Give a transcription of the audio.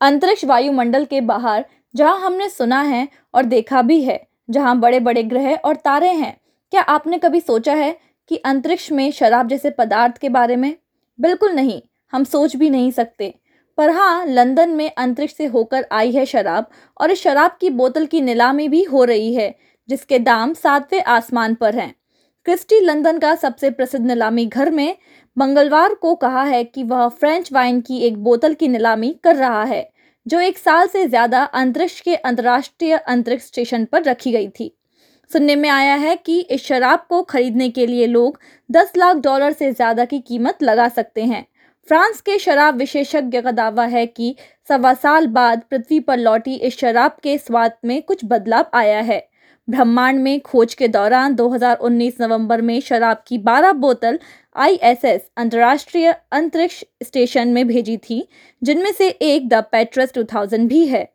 अंतरिक्ष वायुमंडल के बाहर, जहाँ हमने सुना है और देखा भी है, जहाँ बड़े बड़े ग्रह और तारे हैं। क्या आपने कभी सोचा है कि अंतरिक्ष में शराब जैसे पदार्थ के बारे में? बिल्कुल नहीं, हम सोच भी नहीं सकते। पर हाँ लंदन में अंतरिक्ष से होकर आई है शराब और इस शराब की बोतल की नीलामी भी हो रही है, जिसके दाम सातवें आसमान पर हैं। क्रिस्टी लंदन का सबसे प्रसिद्ध नीलामी घर में मंगलवार को कहा है कि वह फ्रेंच वाइन की एक बोतल की नीलामी कर रहा है, जो एक साल से ज़्यादा अंतरिक्ष के अंतर्राष्ट्रीय अंतरिक्ष स्टेशन पर रखी गई थी। सुनने में आया है कि इस शराब को खरीदने के लिए लोग 10 लाख डॉलर से ज़्यादा की कीमत लगा सकते हैं। फ्रांस के शराब विशेषज्ञ का दावा है कि सवा साल बाद पृथ्वी पर लौटी इस शराब के स्वाद में कुछ बदलाव आया है। ब्रह्मांड में खोज के दौरान 2019 नवंबर में शराब की 12 बोतल आईएसएस अंतर्राष्ट्रीय अंतरिक्ष स्टेशन में भेजी थी, जिनमें से एक द पेट्रस 2000 भी है।